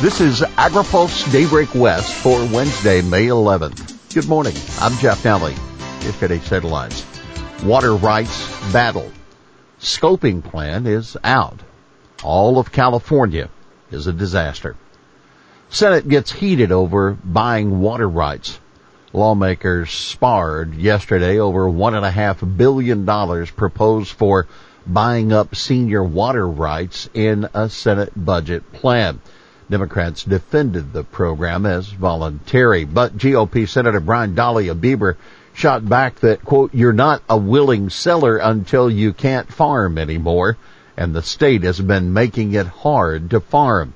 This is AgriPulse Daybreak West for Wednesday, May 11th. Good morning. I'm Jeff Nalley. Yesterday's headlines. Water rights battle. Scoping plan is out. All of California is a disaster. Senate gets heated over buying water rights. Lawmakers sparred yesterday over one and a half billion dollars proposed for buying up senior water rights in a Senate budget plan. Democrats defended the program as voluntary, but GOP Senator Brian Dahle of Bieber shot back that, quote, you're not a willing seller until you can't farm anymore, and the state has been making it hard to farm.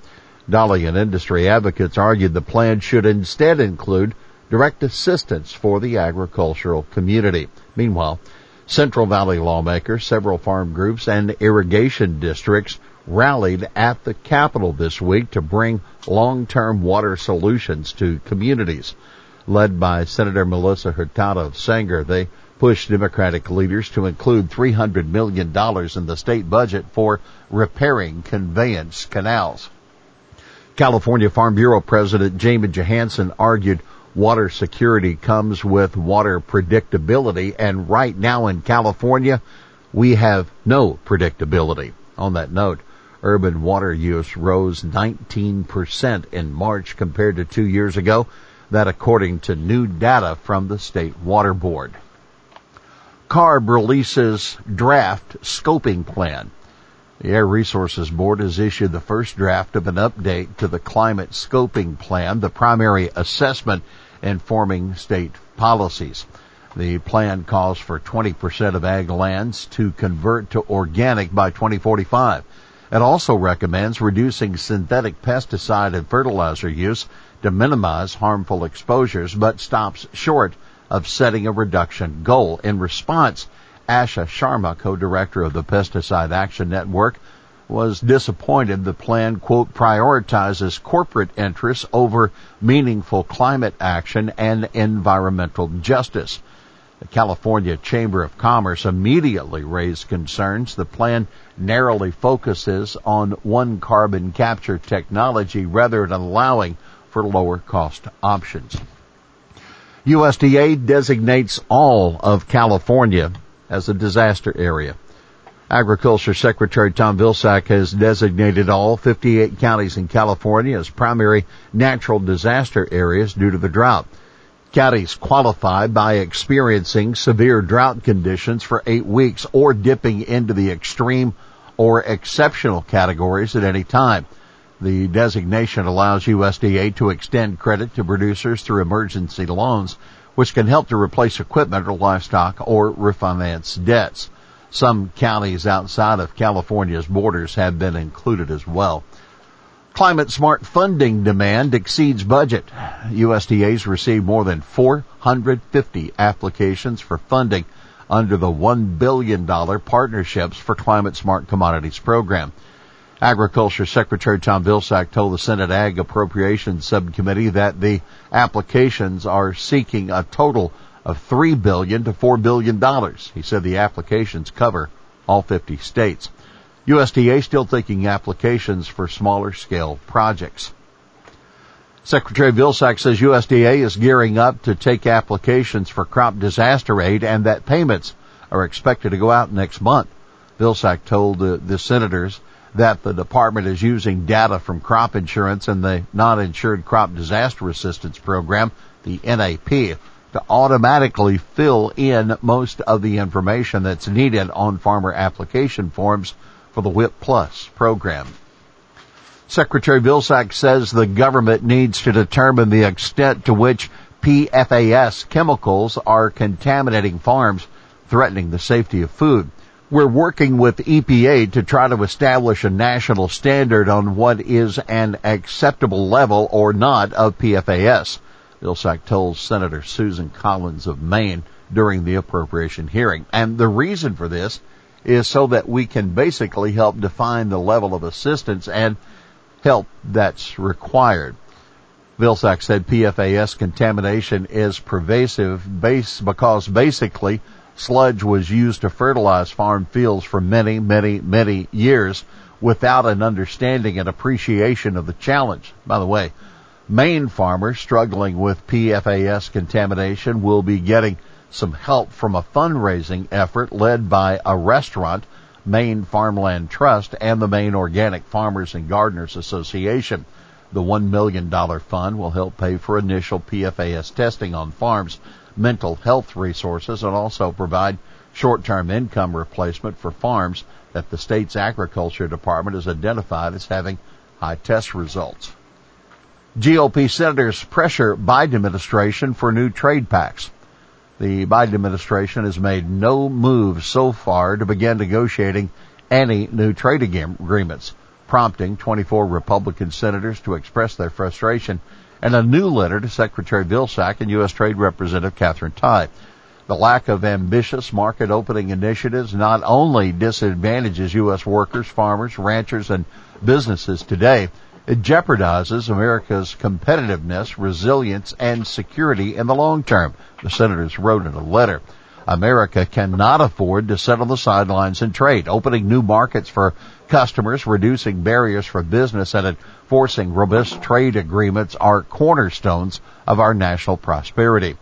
Dahle and industry advocates argued the plan should instead include direct assistance for the agricultural community. Meanwhile, Central Valley lawmakers, several farm groups, and irrigation districts rallied at the Capitol this week to bring long-term water solutions to communities. Led by Senator Melissa Hurtado Sanger, they pushed Democratic leaders to include $300 million in the state budget for repairing conveyance canals. California Farm Bureau President Jamie Johansson argued water security comes with water predictability and right now in California we have no predictability. On that note, urban water use rose 19% in March compared to two years ago. That according to new data from the State Water Board. CARB releases draft scoping plan. The Air Resources Board has issued the first draft of an update to the climate scoping plan, the primary assessment informing state policies. The plan calls for 20% of ag lands to convert to organic by 2045. It also recommends reducing synthetic pesticide and fertilizer use to minimize harmful exposures, but stops short of setting a reduction goal. In response, Asha Sharma, co-director of the Pesticide Action Network, was disappointed the plan, quote, prioritizes corporate interests over meaningful climate action and environmental justice. The California Chamber of Commerce immediately raised concerns. The plan narrowly focuses on one carbon capture technology rather than allowing for lower cost options. USDA designates all of California as a disaster area. Agriculture Secretary Tom Vilsack has designated all 58 counties in California as primary natural disaster areas due to the drought. Counties qualify by experiencing severe drought conditions for eight weeks or dipping into the extreme or exceptional categories at any time. The designation allows USDA to extend credit to producers through emergency loans, which can help to replace equipment or livestock or refinance debts. Some counties outside of California's borders have been included as well. Climate smart funding demand exceeds budget. USDA's received more than 450 applications for funding under the $1 billion Partnerships for Climate Smart Commodities program. Agriculture Secretary Tom Vilsack told the Senate Ag Appropriations Subcommittee that the applications are seeking a total of 3 billion to $4 billion. He said the applications cover all 50 states. USDA still taking applications for smaller scale projects. Secretary Vilsack says USDA is gearing up to take applications for crop disaster aid and that payments are expected to go out next month. Vilsack told the, the senators that the department is using data from crop insurance and the non-insured crop disaster assistance program, the NAP, to automatically fill in most of the information that's needed on farmer application forms for the WHIP Plus program. Secretary Vilsack says the government needs to determine the extent to which PFAS chemicals are contaminating farms, threatening the safety of food. We're working with EPA to try to establish a national standard on what is an acceptable level or not of PFAS. Vilsack told Senator Susan Collins of Maine during the appropriation hearing. And the reason for this is so that we can basically help define the level of assistance and help that's required. Vilsack said PFAS contamination is pervasive base because basically Sludge was used to fertilize farm fields for many, many, many years without an understanding and appreciation of the challenge. By the way, Maine farmers struggling with PFAS contamination will be getting some help from a fundraising effort led by a restaurant, Maine Farmland Trust, and the Maine Organic Farmers and Gardeners Association. The $1 million fund will help pay for initial PFAS testing on farms, mental health resources, and also provide short-term income replacement for farms that the state's agriculture department has identified as having high test results. GOP senators pressure Biden administration for new trade pacts. The Biden administration has made no moves so far to begin negotiating any new trade agreements, prompting 24 Republican senators to express their frustration in a new letter to Secretary Vilsack and U.S. Trade Representative Katherine Tai. The lack of ambitious market opening initiatives not only disadvantages U.S. workers, farmers, ranchers, and businesses today, it jeopardizes America's competitiveness, resilience, and security in the long term, the senators wrote in a letter. America cannot afford to sit on the sidelines and trade. Opening new markets for customers, reducing barriers for business, and enforcing robust trade agreements are cornerstones of our national prosperity.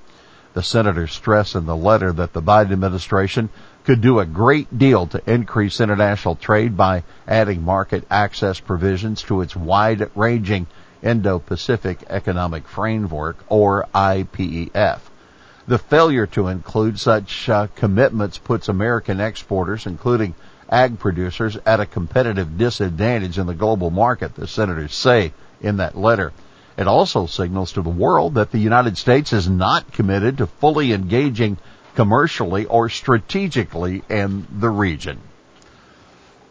The senators stress in the letter that the Biden administration could do a great deal to increase international trade by adding market access provisions to its wide ranging Indo-Pacific Economic Framework or IPEF. The failure to include such uh, commitments puts American exporters, including ag producers, at a competitive disadvantage in the global market, the senators say in that letter. It also signals to the world that the United States is not committed to fully engaging commercially or strategically in the region.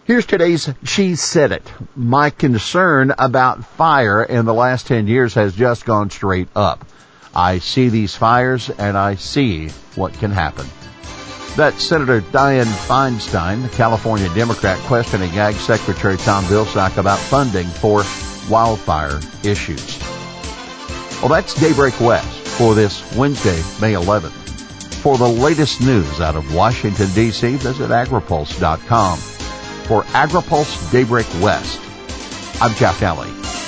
Here's today's She Said It. My concern about fire in the last 10 years has just gone straight up. I see these fires and I see what can happen. That's Senator Dianne Feinstein, the California Democrat, questioning Ag Secretary Tom Vilsack about funding for wildfire issues. Well, that's Daybreak West for this Wednesday, May 11th. For the latest news out of Washington, D.C., visit agripulse.com. For AgriPulse Daybreak West, I'm Jeff Nalley.